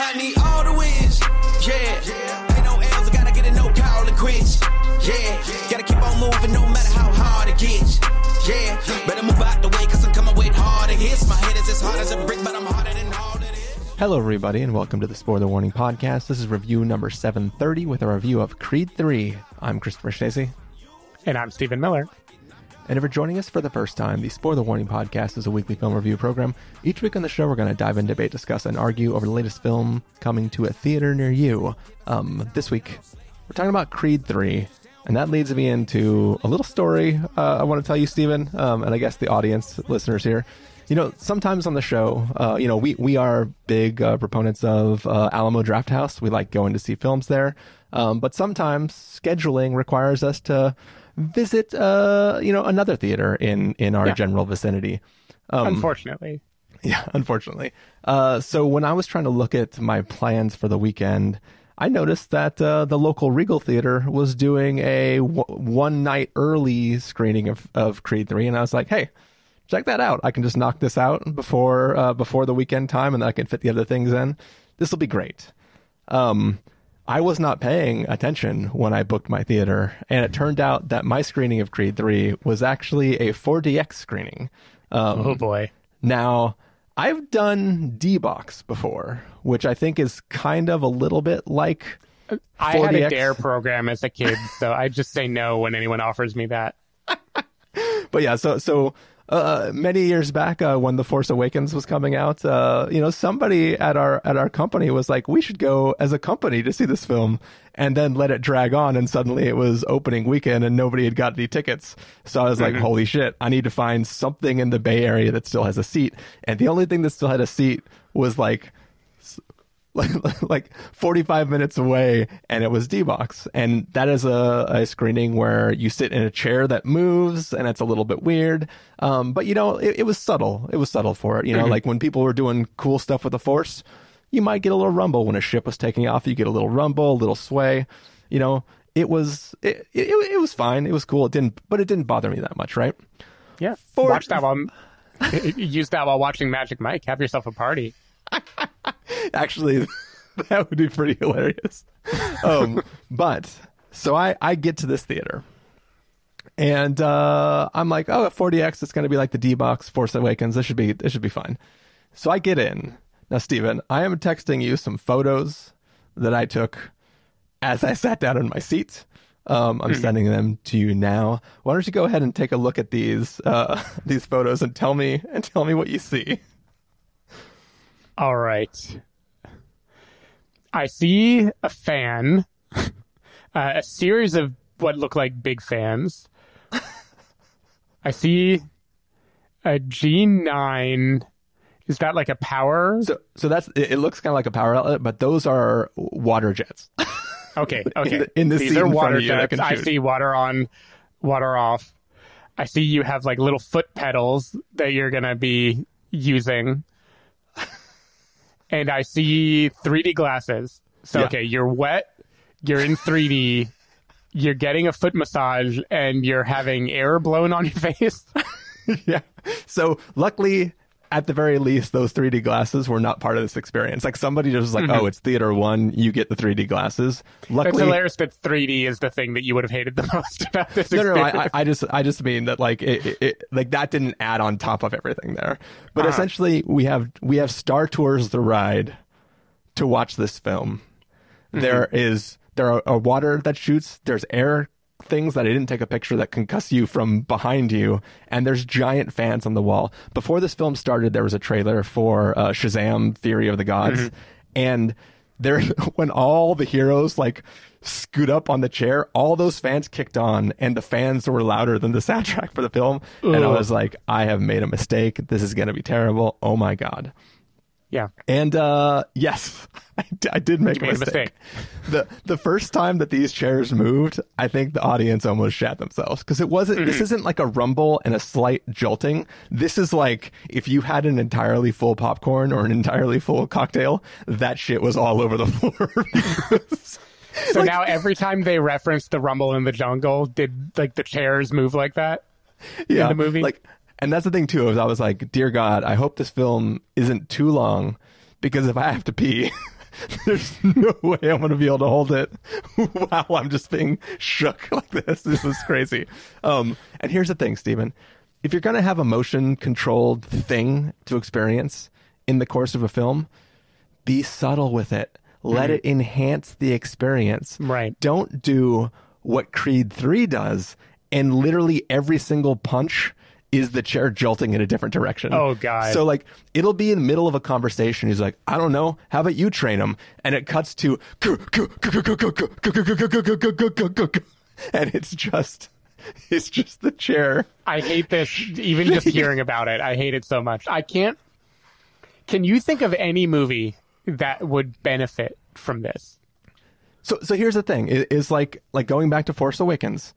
I need all the wins. Yeah. Ain't no L's, I gotta get it, no call and quits. Yeah. Gotta keep on moving no matter how hard it gets. Yeah. Better move out the way, cause I'm coming with harder hits. My head is as hard as a brick, but I'm harder than all of. Hello, everybody, and welcome to the Spoiler Warning Podcast. This is review number 730 with a review of Creed 3. I'm Christopher Schnese. And I'm Stephen Miller. And if you're joining us for the first time, the Spoiler Warning Podcast is a weekly film review program. Each week on the show, we're going to dive in, debate, discuss, and argue over the latest film coming to a theater near you. Um, this week, we're talking about Creed 3. And that leads me into a little story uh, I want to tell you, Stephen, um, and I guess the audience, listeners here. You know, sometimes on the show, uh, you know, we, we are big uh, proponents of uh, Alamo Drafthouse. We like going to see films there. Um, but sometimes scheduling requires us to visit, uh, you know, another theater in, in our Yeah. general vicinity. Um, Unfortunately. yeah, unfortunately. Uh, so when I was trying to look at my plans for the weekend, I noticed that uh, the local Regal Theater was doing a w- one night early screening of, of Creed 3. And I was like, hey, check that out. I can just knock this out before uh, before the weekend time and then I can fit the other things in. This will be great. Um, I was not paying attention when I booked my theater, and it turned out that my screening of Creed 3 was actually a 4DX screening. Um, Oh boy. now, I've done D box before, which I think is kind of a little bit like. I had a dare program as a kid, so I just say no when anyone offers me that. But yeah, so so uh, many years back uh, when The Force Awakens was coming out, uh, you know, somebody at our at our company was like, we should go as a company to see this film, and then let it drag on, and suddenly it was opening weekend and nobody had got any tickets. So I was like, holy shit, I need to find something in the Bay Area that still has a seat, and the only thing that still had a seat was like like, like 45 minutes away and it was D-Box. And that is a, a screening where you sit in a chair that moves and it's a little bit weird. Um, but you know, it, it was subtle. It was subtle for it. You know, like when people were doing cool stuff with the force, you might get a little rumble when a ship was taking off. You get a little rumble, a little sway, you know, it was, it, it, it was fine. It was cool. It didn't, but it didn't bother me that much. Right. Yeah. For- Watch that while use that while watching Magic Mike. Have yourself a party. actually that would be pretty hilarious. Um but so i i get to this theater. And uh i'm like oh at 4DX it's going to be like the d-box force awakens. This should be this should be fine. So i get in. Now Stephen i am texting you some photos that i took as i sat down in my seat. Um, I'm sending them to you now. Why don't you go ahead and take a look at these uh, these photos and tell me and tell me what you see? All right. I see a fan, uh, a series of what look like big fans. I see a G9. Is that like a power? So, so that's it, it looks kind of like a power outlet, but those are water jets. Okay, okay. the- in the These seat are water of you that jets. I see water on, water off. I see you have like little foot pedals that you're gonna be using, and I see 3D glasses. So Yeah. okay, you're wet, you're in 3D, you're getting a foot massage, and you're having air blown on your face. yeah. So luckily, at the very least, those 3D glasses were not part of this experience. Like somebody just was like, "Oh, it's theater one. You get the 3D glasses." It's Luckily, hilarious that 3D is the thing that you would have hated the most about this no, no, no. I, I I just, I just mean that like it, it, it, like that didn't add on top of everything there. But Uh-huh. essentially, we have we have Star Tours the ride to watch this film. Mm-hmm. There is there are, are water that shoots. There's air things that I didn't take a picture that concuss you from behind you, and there's giant fans on the wall. Before this film started, there was a trailer for uh, Shazam: Fury of the Gods, Mm-hmm. and there when all the heroes like scoot up on the chair, all those fans kicked on, and the fans were louder than the soundtrack for the film. And I was like, I have made a mistake. This is going to be terrible. Oh my god. Yeah. And uh, yes, I, d- I did make a made a mistake. the The first time that these chairs moved, I think the audience almost shat themselves because it wasn't. This isn't like a rumble and a slight jolting. This is like if you had an entirely full popcorn or an entirely full cocktail, that shit was all over the floor. So now every time they reference the Rumble in the Jungle, did like the chairs move like that? yeah, the movie? Like, and that's the thing too. Is I was like, dear God, I hope this film isn't too long, because if I have to pee, there's no way I'm going to be able to hold it Wow, I'm just being shook like this. This is crazy. Um, and here's the thing, Stephen. If you're going to have a motion controlled thing to experience in the course of a film, be subtle with it. Let it enhance the experience. Right. Don't do what Creed 3 does and literally every single punch is the chair jolting in a different direction. Oh, God. So like it'll be in the middle of a conversation. He's like, I don't know. How about you train him? And it cuts to and it's just it's just the chair. I hate this. Even just hearing about it, I hate it so much. I can't. Can you think of any movie that would benefit from this? So so here's the thing. It is like like going back to Force Awakens.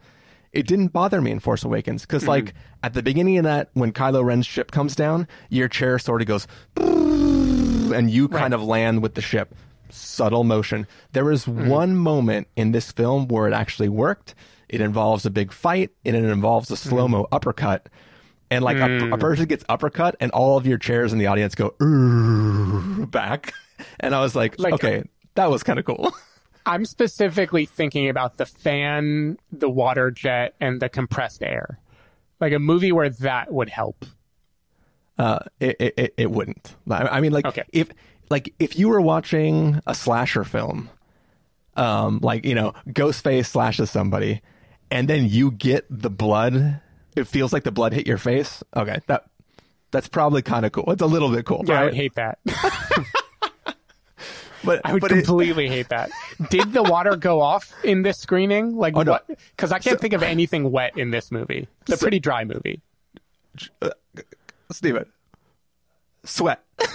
It didn't bother me in Force Awakens because like mm-hmm. at the beginning of that, when Kylo Ren's ship comes down, your chair sort of goes, and you kind of land with the ship. Subtle motion. There is mm-hmm. one moment in this film where it actually worked. It involves a big fight and it involves a mm-hmm. slow mo uppercut. And like a, a mm. person gets uppercut, and all of your chairs in the audience go back. And I was like, Like- okay, that was kind of cool. I'm specifically thinking about the fan, the water jet, and the compressed air. Like a movie where that would help. Uh, it, it, it- wouldn't. I I mean, like Okay. if like if you were watching a slasher film, um, like you know, Ghostface slashes somebody, and then you get the blood. It feels like the blood hit your face. Okay, that that's probably kind of cool. It's a little bit cool, Yeah, I right? would hate that. but I would but it- completely hate that. Did the water go off in this screening? Like Oh, no. what? Because I can't think of anything wet in this movie. It's a pretty dry movie. Stephen, sweat.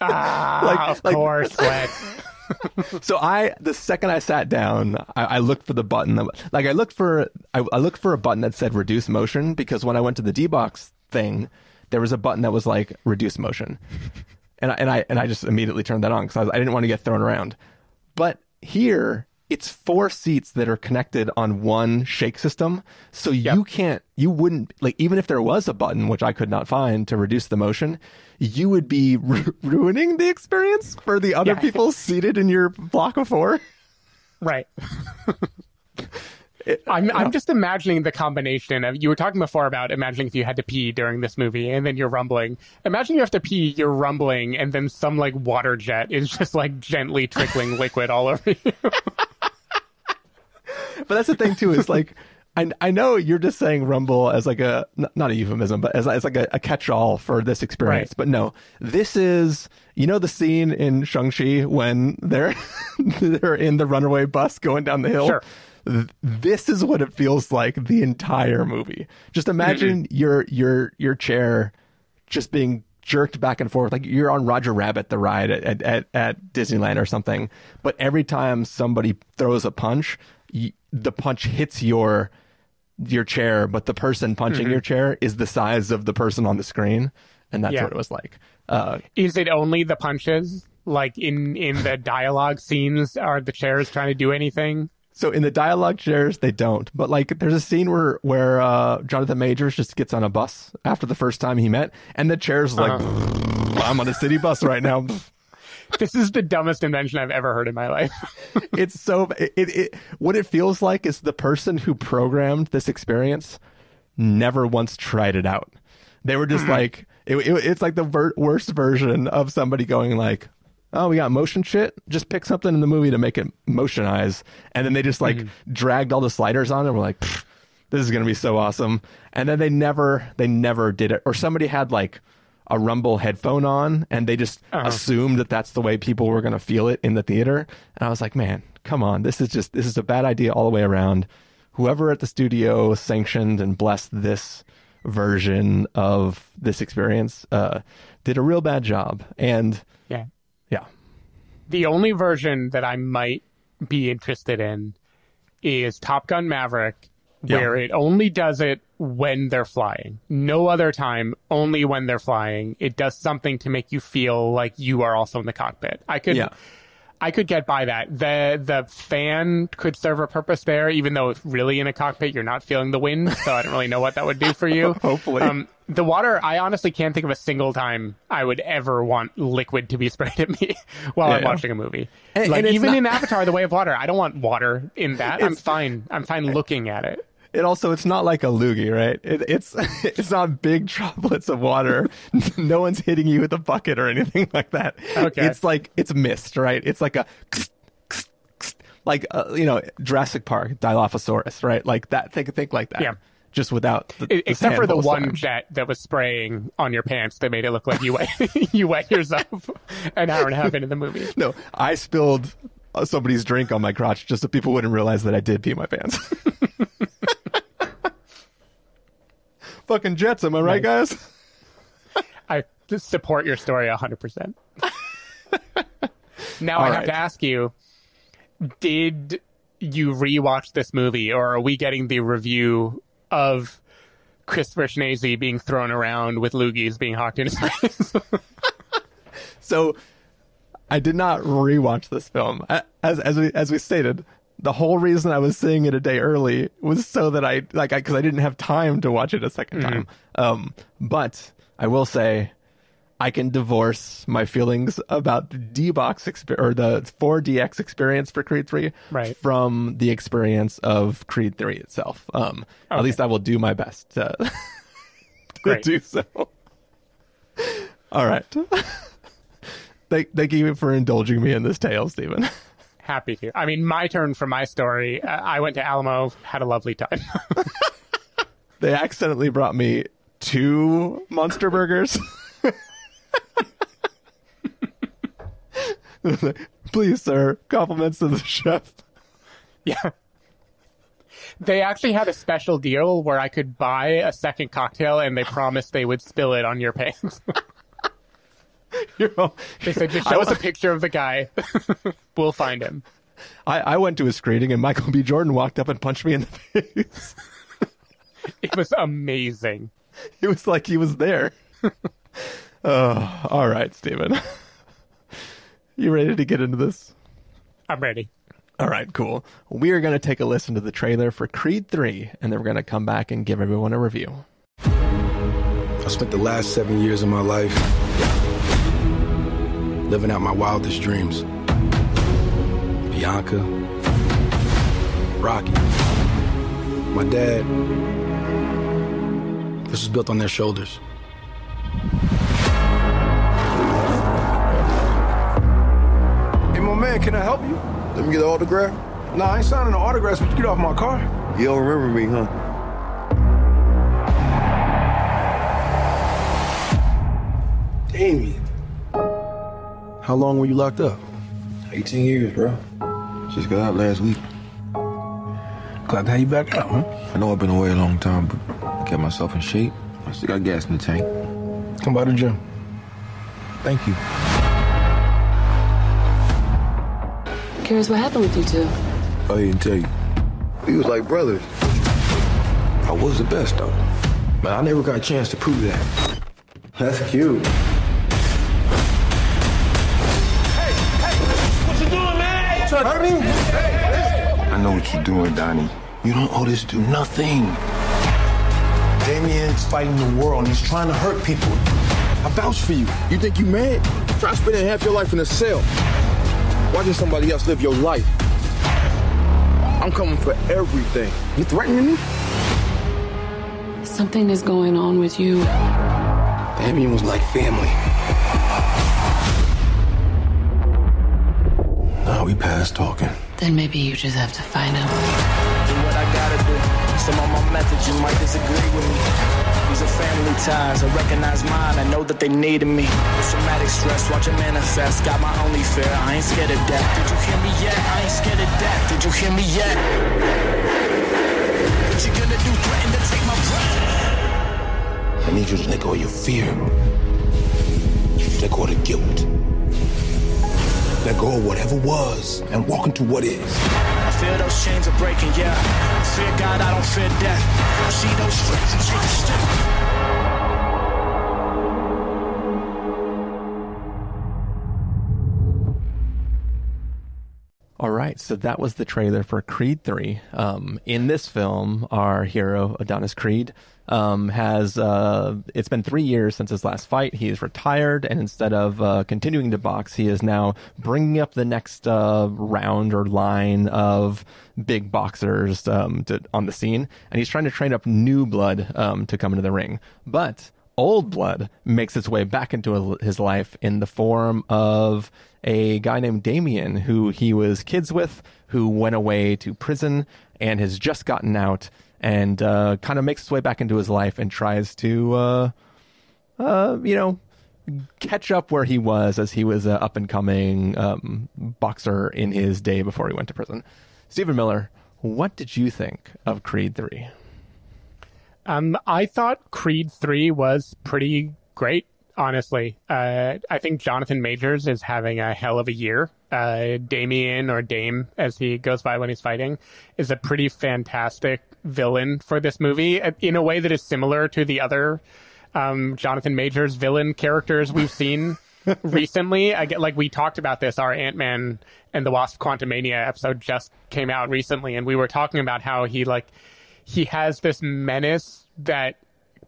Ah, Like- of like- course, wet. So I, the second I sat down, I, I looked for the button. That, like I looked for, I, I looked for a button that said reduce motion because when I went to the D box thing, there was a button that was like reduce motion, and I, and I and I just immediately turned that on because I, was- I didn't want to get thrown around. But here, it's four seats that are connected on one shake system, so you can't, you wouldn't like even if there was a button which I could not find to reduce the motion, you would be ru- ruining the experience for the other Yeah. people seated in your block of four. Right. I'm I'm just imagining the combination of you were talking before about imagining if you had to pee during this movie and then you're rumbling. Imagine you have to pee, you're rumbling, and then some like water jet is just like gently trickling liquid all over you. But that's the thing too is like. I, I know you're just saying rumble as like a not a euphemism, but as, as like a, a catch-all for this experience. Right. But no, this is you know the scene in Shang-Chi when they're they're in the runaway bus going down the hill. Sure. Th- This is what it feels like the entire movie. Just imagine your your your chair just being jerked back and forth like you're on Roger Rabbit the ride at at, at Disneyland or something. But every time somebody throws a punch, y the punch hits your your chair, but the person punching your chair is the size of the person on the screen, and that's Yeah. what it was like. Uh, Is it only the punches? Like in in the dialogue scenes, are the chairs trying to do anything? So in the dialogue chairs, they don't. But like, there's a scene where where uh, Jonathan Majors just gets on a bus after the first time he met, and the chair's like, "I'm on a city bus right now." This is the dumbest invention I've ever heard in my life. it's so it, it, it what it feels like is the person who programmed this experience never once tried it out. They were just like it, it- it's like the ver- worst version of somebody going like, "Oh, we got motion shit. Just pick something in the movie to make it motionize," and then they just like dragged all the sliders on and were like, "This is gonna be so awesome." And then they never they never did it, or somebody had like a rumble headphone on and they just assumed that that's the way people were going to feel it in the theater. And i was like man come on. This is just this is a bad idea all the way around. Whoever at the studio sanctioned and blessed this version of this experience uh, did a real bad job. And yeah. Yeah The only version that I might be interested in is Top Gun Maverick, where it only does it when they're flying. No other time, only when they're flying. It does something to make you feel like you are also in the cockpit. I could Yeah. I could get by that. The the fan could serve a purpose there, even though it's really in a cockpit, you're not feeling the wind. So I don't really know what that would do for you. Hopefully. Um, the water, I honestly can't think of a single time I would ever want liquid to be sprayed at me while Yeah, I'm yeah. watching a movie. And- like and even not- in Avatar: The Way of Water, I don't want water in that. I'm fine. I'm fine looking at it. It also it's not like a loogie, right? It, it's it's not big droplets of water. no one's hitting you with a bucket or anything like that. Okay. It's like it's mist, right? It's like a like uh, you know Jurassic Park Dilophosaurus, right? Like that. Think think like that. Yeah. Just without the, E- the Except for the one slime. jet that was spraying on your pants that made it look like you wet you wet yourself an hour and a half into the movie. No, I spilled uh, somebody's drink on my crotch just so people wouldn't realize that I did pee my pants. Fucking jets, am I right, guys? I just support your story 100%. now I All have right. to ask you did you rewatch this movie or are we getting the review of Christopher Schnese being thrown around with loogies being hawked in his face? So I did not rewatch this film. As as we as we stated, the whole reason I was seeing it a day early was so that I like I because I, didn't have time to watch it a 2nd time. Um, but I will say. I can divorce my feelings about the D box exp- or the 4DX experience for Creed 3 Right. from the experience of Creed 3 itself. Um, At least I will do my best to, to do so. All right. thank, thank you for indulging me in this tale, Stephen. Happy to. I mean, my turn for my story. Uh, I went to Alamo, had a lovely time. They accidentally brought me two monster burgers. Please, sir, compliments to the chef. Yeah. They actually had a special deal where I could buy a second cocktail and they promised they would spill it on your pants. You They said, just I show us a picture of the guy. we'll find him. I, I went to a screening and Michael B. Jordan walked up and punched me in the face. It was amazing. It was like he was there. oh, all right, Stephen. You ready to get into this? I'm ready. All right, cool. We are going to take a listen to the trailer for Creed 3, and then we're going to come back and give everyone a review. I spent the last seven years of my life living out my wildest dreams. Bianca, Rocky, my dad. This was built on their shoulders. Hey, my man, can I help you? Let me get an autograph. Nah, I ain't signing no autographs, but you get off my car. You don't remember me, huh? Damien. How long were you locked up? 18 years, bro. Just got out last week. Glad to have you back out, huh? I know I've been away a long time, but I kept myself in shape. I still got gas in the tank. Come by the gym. Thank you. Curious what happened with you two? I didn't tell you. We was like brothers. I was the best, though. But I never got a chance to prove that. That's cute. I know what you're doing, Donnie. You don't owe this dude nothing. Damien's fighting the world and he's trying to hurt people. I vouch for you. You think you mad? Try spending half your life in a cell. Watching somebody else live your life. I'm coming for everything. You threatening me? Something is going on with you. Damien was like family. Now we past talking. Then maybe you just have to find him. do what I gotta do. Some of my methods you might disagree with me. These are family ties. I recognize mine. I know that they needed me. With traumatic stress, watch it manifest. Got my only fear. I ain't scared of death. Did you hear me yet? I ain't scared of death. Did you hear me yet? What you gonna do? Threaten to take my breath? I need you to let go of your fear. Let go of the guilt. Let go of whatever was and walk into what is. I feel those chains are breaking, yeah. I fear God, I don't fear death. I see those stripes and take a step. All right, so that was the trailer for Creed 3. Um, in this film, our hero, Adonis Creed, um, has, uh, it's been three years since his last fight. He is retired, and instead of uh, continuing to box, he is now bringing up the next uh, round or line of big boxers um, to, on the scene, and he's trying to train up new blood um, to come into the ring. But old blood makes its way back into his life in the form of a guy named Damien, who he was kids with, who went away to prison and has just gotten out and uh, kind of makes his way back into his life and tries to, uh, uh, you know, catch up where he was as he was an up and coming um, boxer in his day before he went to prison. Stephen Miller, what did you think of Creed 3? Um, I thought Creed 3 was pretty great, honestly. Uh, I think Jonathan Majors is having a hell of a year. Uh, Damien, or Dame, as he goes by when he's fighting, is a pretty fantastic villain for this movie in a way that is similar to the other um, Jonathan Majors villain characters we've seen recently. I get like we talked about this. Our Ant Man and the Wasp Quantumania episode just came out recently, and we were talking about how he like he has this menace that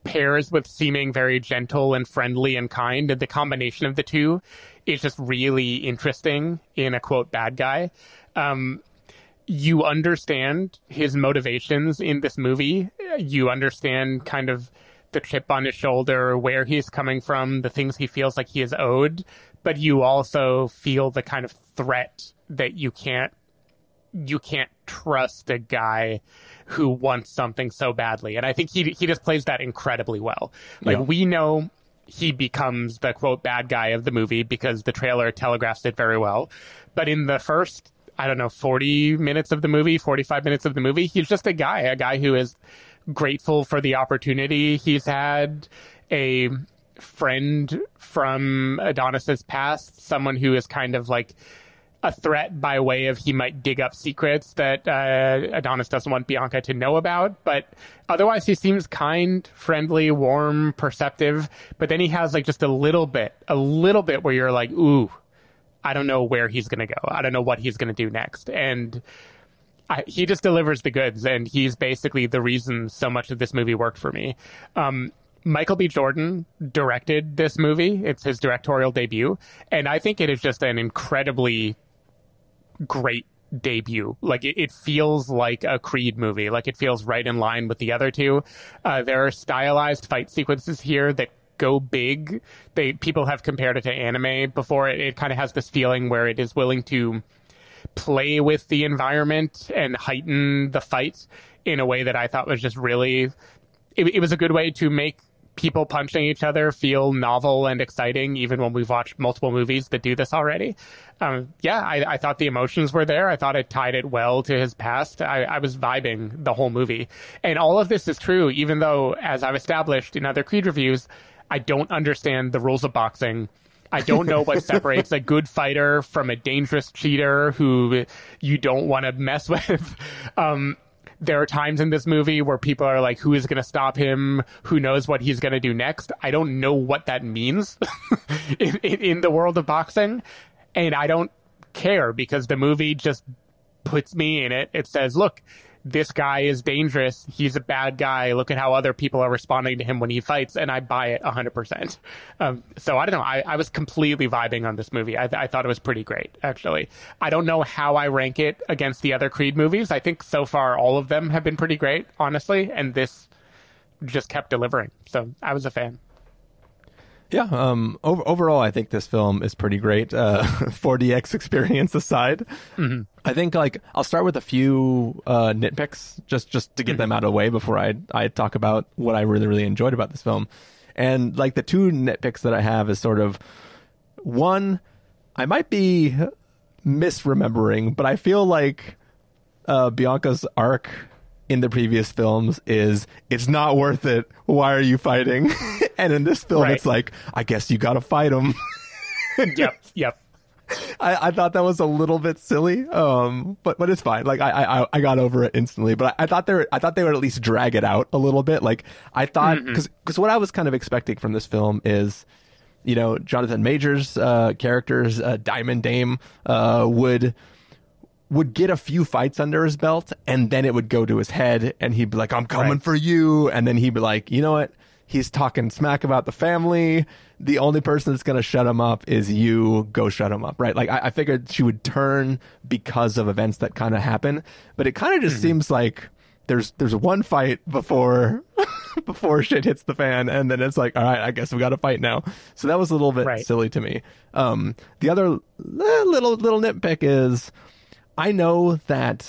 pairs with seeming very gentle and friendly and kind. And the combination of the two is just really interesting in a quote bad guy. Um, you understand his motivations in this movie. You understand kind of the chip on his shoulder, where he's coming from, the things he feels like he is owed, but you also feel the kind of threat that you can't you can't trust a guy who wants something so badly. And I think he he just plays that incredibly well. Like yeah. we know he becomes the quote bad guy of the movie because the trailer telegraphs it very well. But in the first, I don't know, 40 minutes of the movie, 45 minutes of the movie, he's just a guy, a guy who is grateful for the opportunity he's had, a friend from Adonis's past, someone who is kind of like a threat by way of he might dig up secrets that uh, Adonis doesn't want Bianca to know about. But otherwise, he seems kind, friendly, warm, perceptive. But then he has like just a little bit, a little bit where you're like, ooh, I don't know where he's going to go. I don't know what he's going to do next. And I, he just delivers the goods. And he's basically the reason so much of this movie worked for me. Um, Michael B. Jordan directed this movie. It's his directorial debut. And I think it is just an incredibly great debut. Like it, it, feels like a Creed movie. Like it feels right in line with the other two. Uh, there are stylized fight sequences here that go big. They people have compared it to anime before. It, it kind of has this feeling where it is willing to play with the environment and heighten the fight in a way that I thought was just really. It, it was a good way to make people punching each other feel novel and exciting, even when we've watched multiple movies that do this already. Um, yeah, I, I, thought the emotions were there. I thought it tied it well to his past. I, I, was vibing the whole movie. And all of this is true, even though, as I've established in other Creed reviews, I don't understand the rules of boxing. I don't know what separates a good fighter from a dangerous cheater who you don't want to mess with. Um, there are times in this movie where people are like, who is going to stop him? Who knows what he's going to do next? I don't know what that means in, in, in the world of boxing. And I don't care because the movie just puts me in it. It says, look, this guy is dangerous. He's a bad guy. Look at how other people are responding to him when he fights, and I buy it 100%. Um, so I don't know. I, I, was completely vibing on this movie. I, I, thought it was pretty great, actually. I don't know how I rank it against the other Creed movies. I think so far all of them have been pretty great, honestly, and this just kept delivering. So I was a fan. Yeah. Um. Over, overall, I think this film is pretty great. Uh, 4DX experience aside, mm-hmm. I think like I'll start with a few uh, nitpicks just just to get mm-hmm. them out of the way before I I talk about what I really really enjoyed about this film. And like the two nitpicks that I have is sort of one, I might be misremembering, but I feel like uh, Bianca's arc in the previous films is it's not worth it. Why are you fighting? and in this film, right. it's like I guess you got to fight him. yep, yep. I, I, thought that was a little bit silly, um, but but it's fine. Like I I, I got over it instantly. But I, I, thought they were I thought they would at least drag it out a little bit. Like I thought because mm-hmm. because what I was kind of expecting from this film is, you know, Jonathan Majors' uh, characters, uh, Diamond Dame, uh, would would get a few fights under his belt and then it would go to his head and he'd be like, I'm coming Right. for you. And then he'd be like, you know what? He's talking smack about the family. The only person that's going to shut him up is you. Go shut him up. Right. Like I, I figured she would turn because of events that kind of happen, but it kind of just seems like there's, there's one fight before, before shit hits the fan. And then it's like, all right, I guess we got to fight now. So that was a little bit Right. silly to me. Um, the other eh, little, little nitpick is, I know that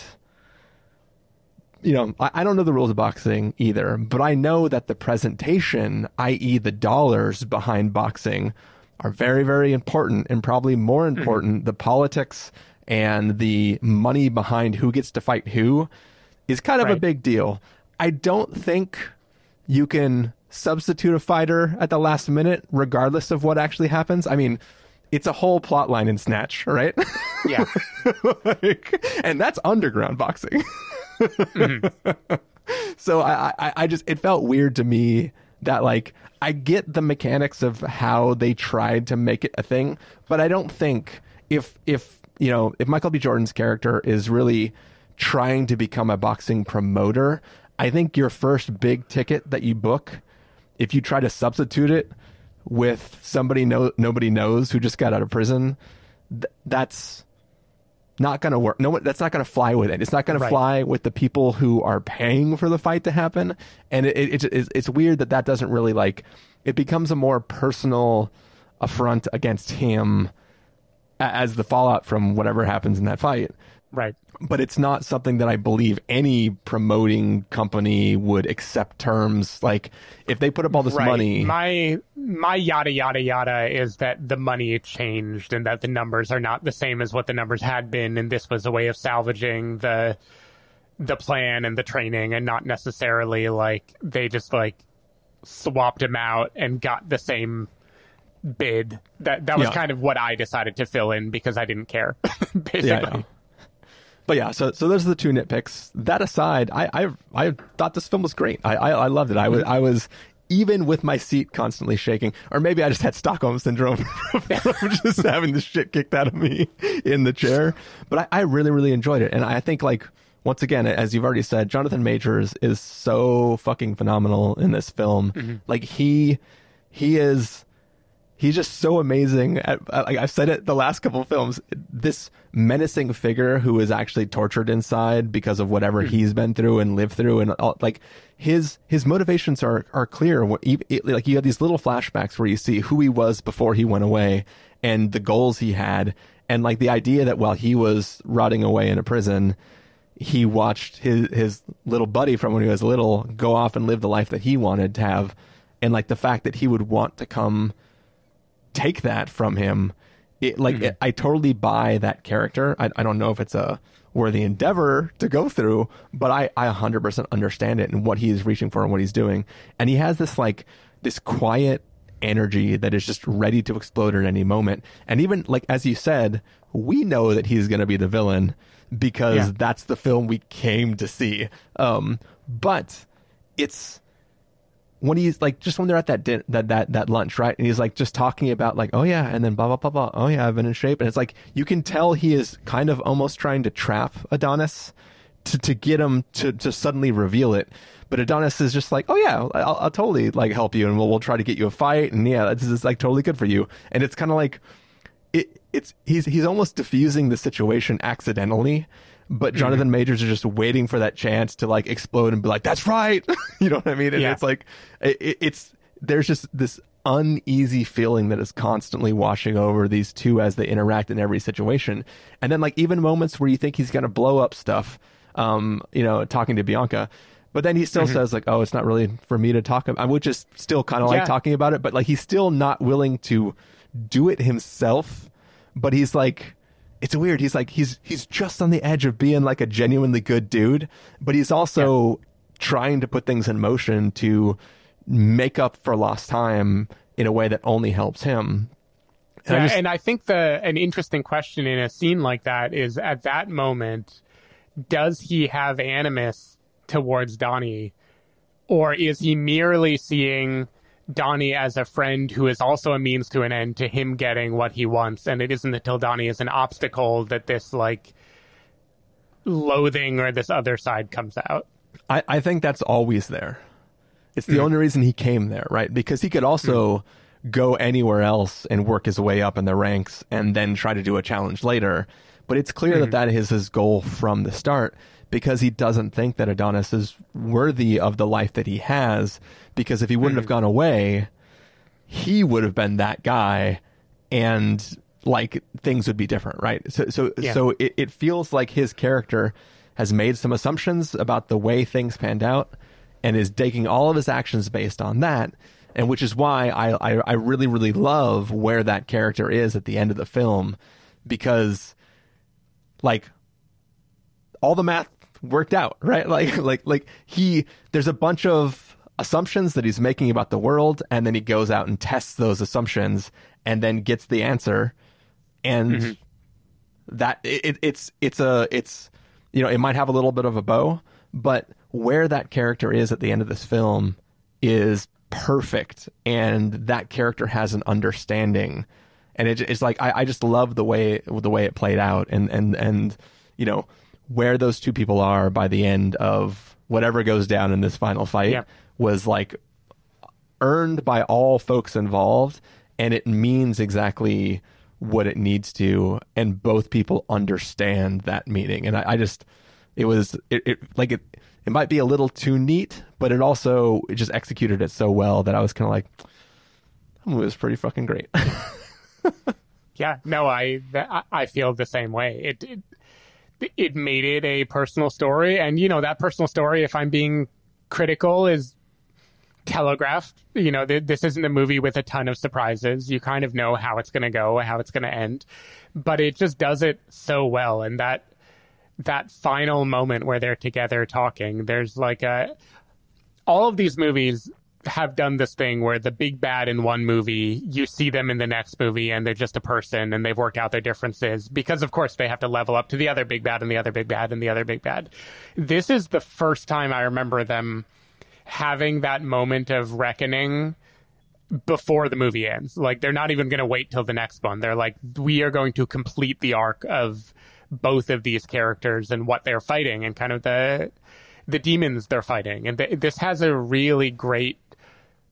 you know, I, I don't know the rules of boxing either, but I know that the presentation, i.e., the dollars behind boxing, are very, very important and probably more mm-hmm. important. The politics and the money behind who gets to fight who is kind of a big deal. I don't think you can substitute a fighter at the last minute, regardless of what actually happens. I mean, it's a whole plot line in Snatch, right? Yeah. like, and that's underground boxing. so I, I, I just it felt weird to me that like I get the mechanics of how they tried to make it a thing, but I don't think if if you know if Michael B. Jordan's character is really trying to become a boxing promoter, I think your first big ticket that you book, if you try to substitute it with somebody no nobody knows who just got out of prison, th- that's not going to work. No, one- that's not going to fly with it. It's not going to fly with the people who are paying for the fight to happen. And it, it, it's it's weird that that doesn't really like. It becomes a more personal affront against him as the fallout from whatever happens in that fight. Right. But it's not something that I believe any promoting company would accept terms like if they put up all this Right. money. My my yada yada yada is that the money changed and that the numbers are not the same as what the numbers had been, and this was a way of salvaging the the plan and the training, and not necessarily like they just like swapped him out and got the same bid. That that was Yeah. kind of what I decided to fill in because I didn't care, basically. Yeah, know. But yeah, so so those are the two nitpicks. That aside, I I, I thought this film was great. I, I I loved it. I was mm-hmm. I was even with my seat constantly shaking, or maybe I just had Stockholm syndrome from just having the shit kicked out of me in the chair. But I, I really really enjoyed it, and I think like once again, as you've already said, Jonathan Majors is so fucking phenomenal in this film. Mm-hmm. Like he he is he's just so amazing. At, like I've said it the last couple of films, this menacing figure who is actually tortured inside because of whatever hmm. he's been through and lived through, and all, like his his motivations are are clear. Like you have these little flashbacks where you see who he was before he went away and the goals he had, and like the idea that while he was rotting away in a prison. He watched his his little buddy from when he was little go off and live the life that he wanted to have, and like the fact that he would want to come take that from him. It, like Mm-hmm. it, I totally buy that character. I, I don't know if it's a worthy endeavor to go through, but I, I 100% understand it and what he is reaching for and what he's doing. And he has this like this quiet energy that is just ready to explode at any moment. And even like as you said, we know that he's going to be the villain because Yeah. that's the film we came to see. Um, but it's when he's like just when they're at that din- that that that lunch right? And he's like just talking about like oh yeah and then blah blah blah blah oh yeah I've been in shape. And it's like you can tell he is kind of almost trying to trap Adonis to to get him to to suddenly reveal it. But Adonis is just like oh yeah I'll, I'll totally like help you and we'll we'll try to get you a fight and yeah this is like totally good for you. And it's kind of like it it's he's he's almost diffusing the situation accidentally but Jonathan Majors is just waiting for that chance to like explode and be like that's right you know what I mean and Yeah. it's like it, it's there's just this uneasy feeling that is constantly washing over these two as they interact in every situation and then like even moments where you think he's going to blow up stuff um you know talking to Bianca but then he still says like oh it's not really for me to talk about I would just still kind of like Yeah. talking about it but like he's still not willing to do it himself but he's like it's weird. He's like he's he's just on the edge of being like a genuinely good dude but he's also trying to put things in motion to make up for lost time in a way that only helps him. And I Yeah, just- and I think the an interesting question in a scene like that is at that moment, does he have animus towards Donnie, or is he merely seeing Donnie as a friend who is also a means to an end to him getting what he wants? And it isn't until Donnie is an obstacle that this like loathing or this other side comes out. I, I think that's always there. It's the hmm. only reason he came there, right? Because he could also hmm. go anywhere else and work his way up in the ranks and then try to do a challenge later. But it's clear hmm. that that is his goal from the start because he doesn't think that Adonis is worthy of the life that he has. Because if he wouldn't have hmm. gone away, he would have been that guy and like things would be different, right? So so Yeah. so it, it feels like his character has made some assumptions about the way things panned out and is taking all of his actions based on that. And which is why I, I, I really, really love where that character is at the end of the film because like all the math worked out, right? Like like like he there's a bunch of assumptions that he's making about the world and then he goes out and tests those assumptions and then gets the answer. And mm-hmm. that it, it's it's a it's you know it might have a little bit of a bow but where that character is at the end of this film is perfect and that character has an understanding. And it, it's like I, I just love the way the way it played out and and and you know where those two people are by the end of whatever goes down in this final fight Yeah. was like earned by all folks involved and it means exactly what it needs to and both people understand that meaning and i, I just it was it, it like it it might be a little too neat but it also it just executed it so well that i was kind of like "Hmm, it was pretty fucking great Yeah, no, I- I feel the same way. It, it it made it a personal story, and you know that personal story. If I'm being critical, is telegraphed. You know, th- this isn't a movie with a ton of surprises. You kind of know how it's going to go, how it's going to end, but it just does it so well. And that that final moment where they're together talking, there's like a all of these movies have done this thing where the big bad in one movie, you see them in the next movie and they're just a person and they've worked out their differences because, of course, they have to level up to the other big bad and the other big bad and the other big bad. This is the first time I remember them having that moment of reckoning before the movie ends. Like, they're not even going to wait till the next one. They're like, we are going to complete the arc of both of these characters and what they're fighting and kind of the the demons they're fighting. And th- this has a really great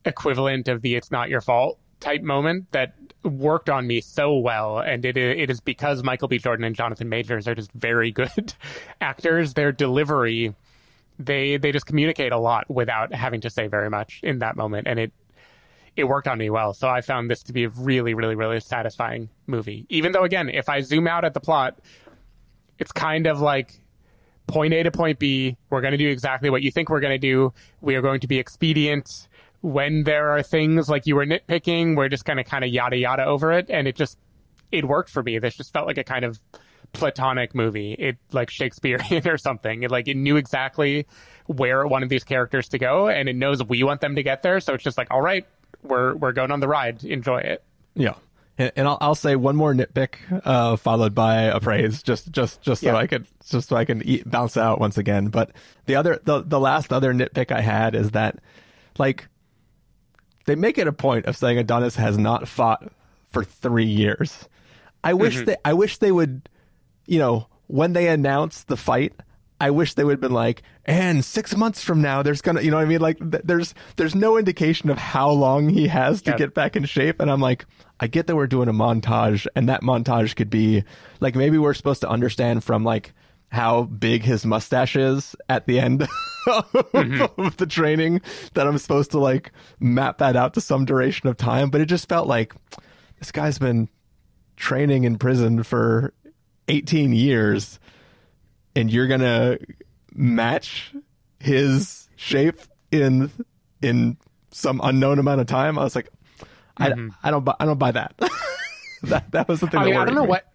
equivalent of the "it's not your fault" type moment that worked on me so well. And it it is because Michael B. Jordan and Jonathan Majors are just very good actors. Their delivery, they they just communicate a lot without having to say very much in that moment, and it it worked on me well. So I found this to be a really, really, really satisfying movie. Even though, again, if I zoom out at the plot, it's kind of like point A to point B. We're going to do exactly what you think we're going to do. We are going to be expedient. When there are things like you were nitpicking, we're just going to kind of yada yada over it. And it just, it worked for me. This just felt like a kind of platonic movie. It like Shakespearean or something. It like, it knew exactly where one of these characters to go and it knows we want them to get there. So it's just like, all right, we're, we're going on the ride. Enjoy it. Yeah. And, and I'll, I'll say one more nitpick, uh, followed by a praise, just, just, just so Yeah. I could, just so I can eat, bounce out once again. But the other, the, the last other nitpick I had is that, like, they make it a point of saying Adonis has not fought for three years. I wish mm-hmm. they, I wish they would, you know, when they announce the fight, I wish they would have been like, and six months from now, there's gonna, you know what I mean? Like, th- there's, there's no indication of how long he has to Yeah. get back in shape. And I'm like, I get that we're doing a montage and that montage could be like, maybe we're supposed to understand from like how big his mustache is at the end mm-hmm. of the training that I'm supposed to like map that out to some duration of time. But it just felt like this guy's been training in prison for 18 years and you're gonna match his shape in in some unknown amount of time. I was like, I, mm-hmm. I don't buy, I don't buy that. that that was the thing. I mean, I don't know me. what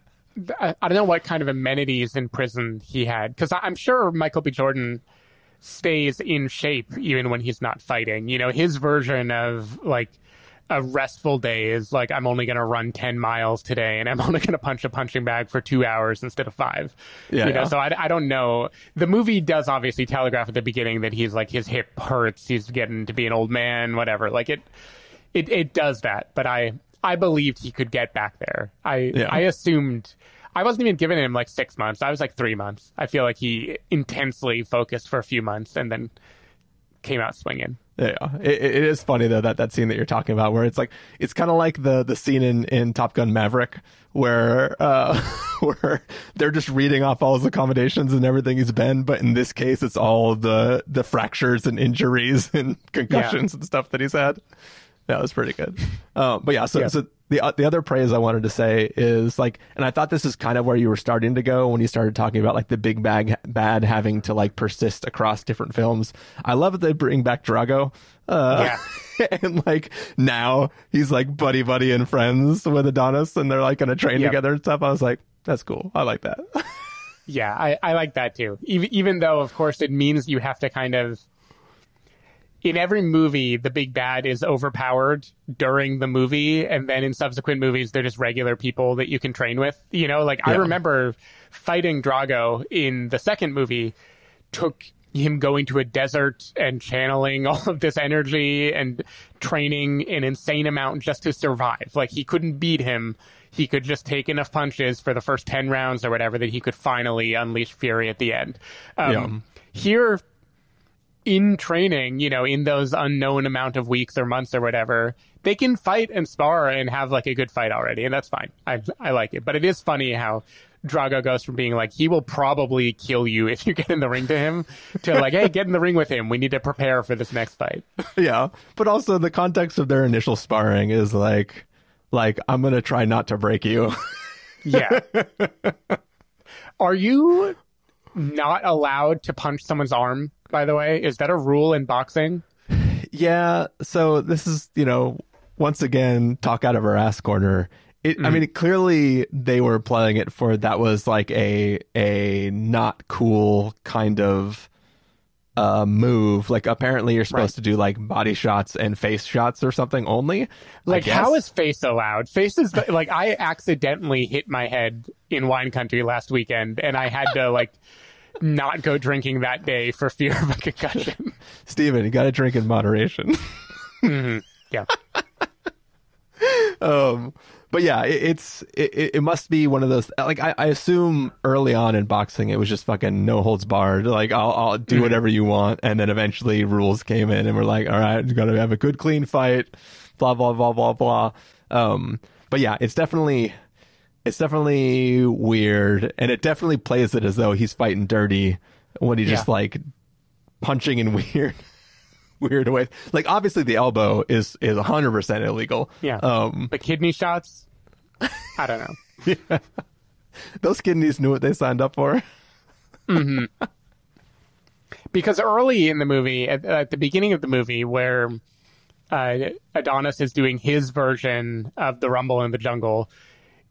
I I don't know what kind of amenities in prison he had because I'm sure Michael B. Jordan stays in shape even when he's not fighting. You know, his version of like a restful day is like I'm only going to run 10 miles today and I'm only going to punch a punching bag for 2 hours instead of 5. Yeah, you know, yeah. so I, I don't know. The movie does obviously telegraph at the beginning that he's like his hip hurts, he's getting to be an old man, whatever. Like it it it does that, but I I believed he could get back there. I Yeah. I assumed I wasn't even giving him like six months. I was like three months. I feel like he intensely focused for a few months and then came out swinging. Yeah, it, it is funny though that that scene that you're talking about, where it's like it's kind of like the the scene in in Top Gun Maverick, where uh where they're just reading off all his accommodations and everything he's been, but in this case, it's all the the fractures and injuries and concussions and stuff that he's had. That was pretty good. Um, but yeah, so Yeah. so the uh, the other praise I wanted to say is like, and I thought this is kind of where you were starting to go when you started talking about like the big bag bad having to like persist across different films. I love that they bring back Drago. Uh, and like now he's like buddy buddy and friends with Adonis, and they're like going to train Yep. together and stuff. I was like, that's cool. I like that. Yeah, I, I like that too. Even, even though, of course, it means you have to kind of. In every movie, the big bad is overpowered during the movie, and then in subsequent movies, they're just regular people that you can train with. You know, like I remember fighting Drago in the second movie took him going to a desert and channeling all of this energy and training an insane amount just to survive. Like he couldn't beat him. He could just take enough punches for the first 10 rounds or whatever that he could finally unleash fury at the end. Um, Here, in training, you know, in those unknown amount of weeks or months or whatever, they can fight and spar and have like a good fight already, and that's fine. I I like it, but it is funny how Drago goes from being like he will probably kill you if you get in the ring to him to like, hey, get in the ring with him. We need to prepare for this next fight. yeah, but also the context of their initial sparring is like, like I'm gonna try not to break you. Yeah. Are you not allowed to punch someone's arm? By the way, is that a rule in boxing? Yeah, so this is, you know, once again, talk out of our ass corner. It, I mean, clearly they were playing it for that was like a a not cool kind of uh move. Like apparently you're supposed to do like body shots and face shots or something only. Like, how is face allowed? Face is the, like I accidentally hit my head in wine country last weekend, and I had to like not go drinking that day for fear of a concussion. Stephen, you got to drink in moderation. yeah, um but yeah it, it's it, it must be one of those like I, I assume early on in boxing it was just fucking no holds barred. Like i'll, I'll do whatever you want. And then eventually rules came in and we're like all right you gotta have a good clean fight blah blah blah blah blah. Um but yeah it's definitely it's definitely weird and it definitely plays it as though he's fighting dirty when he just like punching in weird weird ways like obviously the elbow is is 100% illegal yeah. um the kidney shots. I don't know. those kidneys knew what they signed up for because early in the movie, at, at the beginning of the movie, where uh, Adonis is doing his version of the Rumble in the Jungle,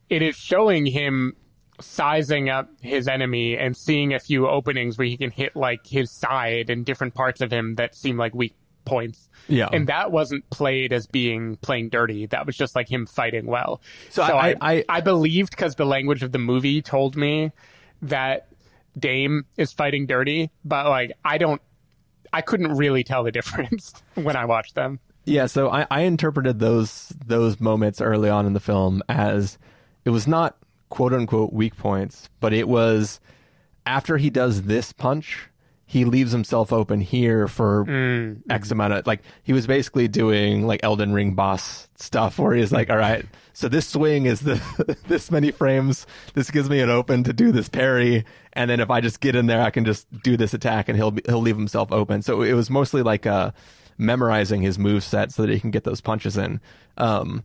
it is showing him sizing up his enemy and seeing a few openings where he can hit like his side and different parts of him that seem like weak points. Yeah. and that wasn't played as being playing dirty. That was just like him fighting well. So I- I I- I believed because the language of the movie told me that Dame is fighting dirty, but like I don't, I couldn't really tell the difference when I watched them. Yeah, so I, I interpreted those those moments early on in the film as it was not quote unquote weak points, but it was after he does this punch, he leaves himself open here for X amount of like he was basically doing like Elden Ring boss stuff where he's like, All right, so this swing is the this many frames, this gives me an open to do this parry, and then if I just get in there I can just do this attack and he'll be, he'll leave himself open. So it was mostly like uh memorizing his move set so that he can get those punches in. Um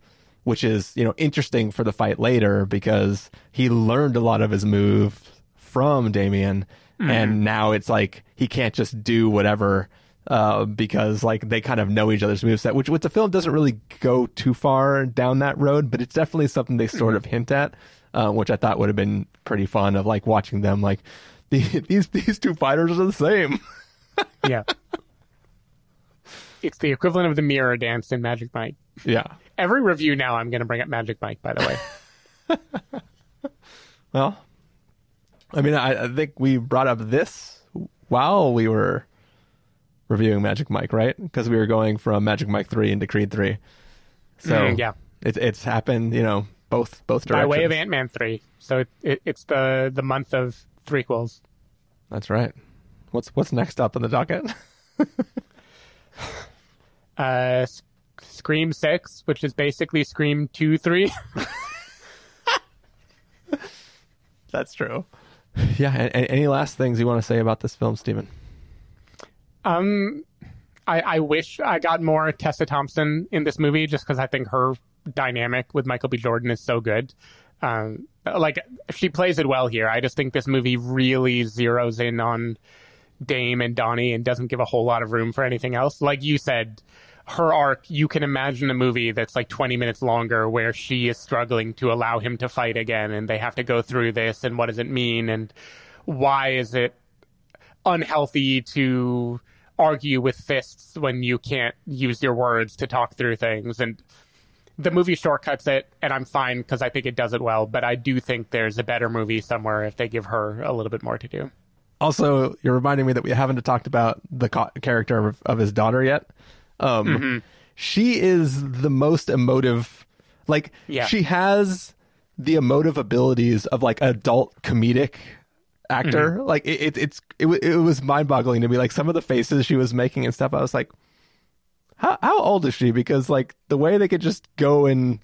which is, you know, interesting for the fight later because he learned a lot of his move from Damien and now it's like he can't just do whatever uh, because like they kind of know each other's moveset, which which the film doesn't really go too far down that road, but it's definitely something they sort of hint at, uh, which I thought would have been pretty fun of like watching them like these these two fighters are the same. Yeah, it's the equivalent of the mirror dance in Magic Mike. yeah. Every review now, I'm going to bring up Magic Mike. By the way, Well, I mean, I, I think we brought up this while we were reviewing Magic Mike, right? Because we were going from Magic Mike three into Creed three. So Mm, yeah. it's it's happened. You know, both both by way of Ant Man three. So it, it, it's the the month of threequels. That's right. What's what's next up on the docket? Uh, Scream six, which is basically Scream two three. That's true. Yeah. a- a- any last things you want to say about this film, Stephen? Um, I, I wish I got more Tessa Thompson in this movie just because I think her dynamic with Michael B. Jordan is so good. Um, like she plays it well here. I just think this movie really zeroes in on Dame and Donnie and doesn't give a whole lot of room for anything else. Like you said, her arc, you can imagine a movie that's like 20 minutes longer where she is struggling to allow him to fight again and they have to go through this and what does it mean and why is it unhealthy to argue with fists when you can't use your words to talk through things and the movie shortcuts it and i'm fine because i think it does it well but i do think there's a better movie somewhere if they give her a little bit more to do Also, you're reminding me that we haven't talked about the co- character of, of his daughter yet. Um, Mm-hmm. She is the most emotive. Like, Yeah. she has the emotive abilities of like adult comedic actor. Mm-hmm. Like, it, it it's it, it was mind boggling to me. Like some of the faces she was making and stuff. I was like, how how old is she? Because like the way they could just go and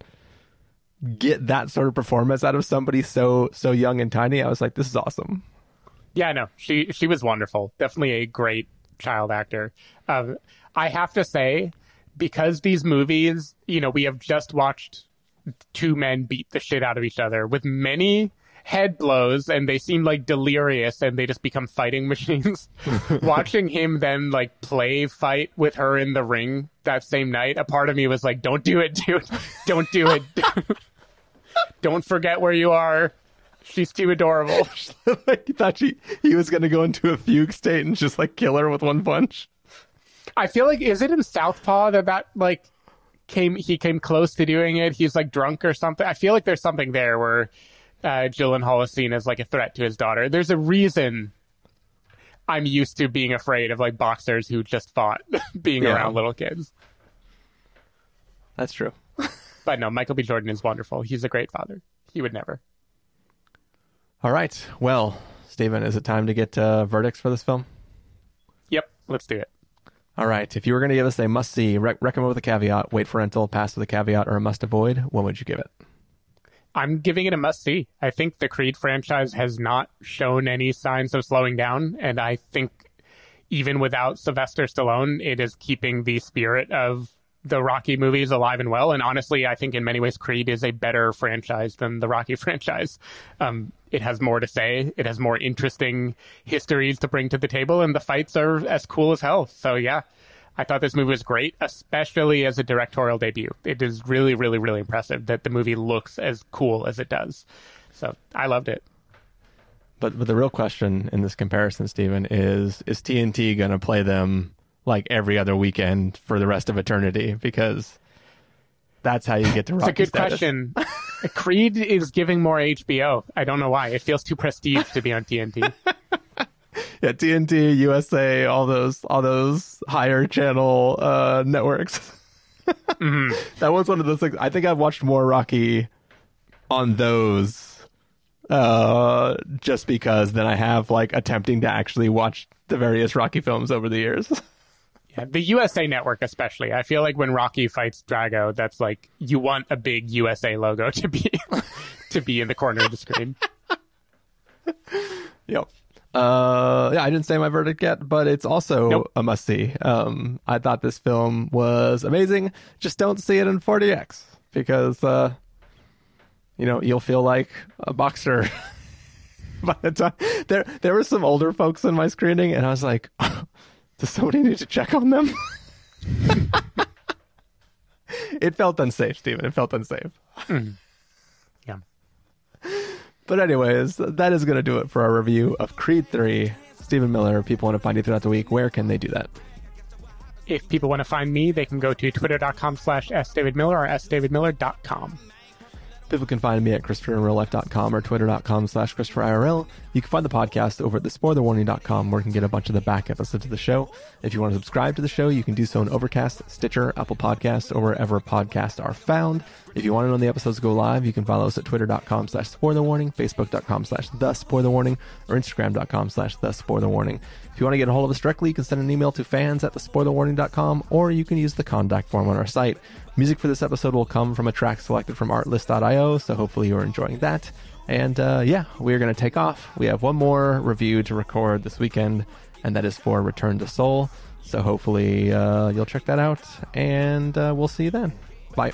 get that sort of performance out of somebody so so young and tiny, I was like, this is awesome. Yeah, no, she she was wonderful. Definitely a great child actor. Um, I have to say, because these movies, you know, we have just watched two men beat the shit out of each other with many head blows, and they seem like delirious, and they just become fighting machines. Watching him then like play fight with her in the ring that same night, a part of me was like, "Don't do it, dude! Don't do it! Don't forget where you are." She's too adorable. like he thought she he was gonna go into a fugue state and just like kill her with one punch. I feel like is it in Southpaw that that like came he came close to doing it. He's like drunk or something. I feel like there's something there where uh, Gyllenhaal is seen as like a threat to his daughter. There's a reason I'm used to being afraid of like boxers who just fought being Yeah. around little kids. That's true. But no, Michael B. Jordan is wonderful. He's a great father. He would never. All right. Well, Stephen, is it time to get uh, verdicts for this film? Yep, let's do it. All right. If you were going to give us a must see, rec- recommend with a caveat, wait for rental, pass with a caveat, or a must avoid, what would you give it? I'm giving it a must see. I think the Creed franchise has not shown any signs of slowing down, and I think even without Sylvester Stallone, it is keeping the spirit of the Rocky movies alive and well. And honestly, I think in many ways Creed is a better franchise than the Rocky franchise. Um, it has more to say. It has more interesting histories to bring to the table, and the fights are as cool as hell. So yeah, I thought this movie was great, especially as a directorial debut. It is really, really, really impressive that the movie looks as cool as it does. So I loved it. But, but the real question in this comparison, Stephen, is is TNT going to play them like every other weekend for the rest of eternity? Because that's how you get to It's Rocky a good status. question. Creed is giving more HBO. I don't know why. It feels too prestige to be on TNT. Yeah, TNT, USA, all those all those higher channel uh, networks. That was one of those things. I think I've watched more Rocky on those uh, just because than I have like attempting to actually watch the various Rocky films over the years. Yeah, the USA Network, especially. I feel like when Rocky fights Drago, that's like you want a big USA logo to be to be in the corner of the screen. Yep. Uh, yeah, I didn't say my verdict yet, but it's also Nope. a must see. Um, I thought this film was amazing. Just don't see it in 4DX because, uh, you know, you'll feel like a boxer by the time there. There were some older folks in my screening, and I was like, does somebody need to check on them? it felt unsafe, Stephen. It felt unsafe. Hmm. Yeah. But anyways, that is going to do it for our review of Creed 3. Stephen Miller, if people want to find you throughout the week. Where can they do that? If people want to find me, they can go to twitter.com slash sdavidmiller or sdavidmiller.com. People can find me at ChristopherInRealLife.com or Twitter.com slash ChristopherIRL. You can find the podcast over at TheSpoilerWarning.com where you can get a bunch of the back episodes of the show. If you want to subscribe to the show, you can do so on Overcast, Stitcher, Apple Podcasts, or wherever podcasts are found. If you want to know when the episodes go live, you can follow us at twitter.com slash spoiler warning, facebook.com slash the spoiler warning, or instagram.com slash the spoiler warning. If you want to get a hold of us directly, you can send an email to fans at thespoilerwarning.com, or you can use the contact form on our site. Music for this episode will come from a track selected from artlist.io, so hopefully you're enjoying that. And uh, yeah, we're going to take off. We have one more review to record this weekend, and that is for Return to Seoul. So hopefully uh, you'll check that out, and uh, we'll see you then. Bye.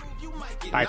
Bye.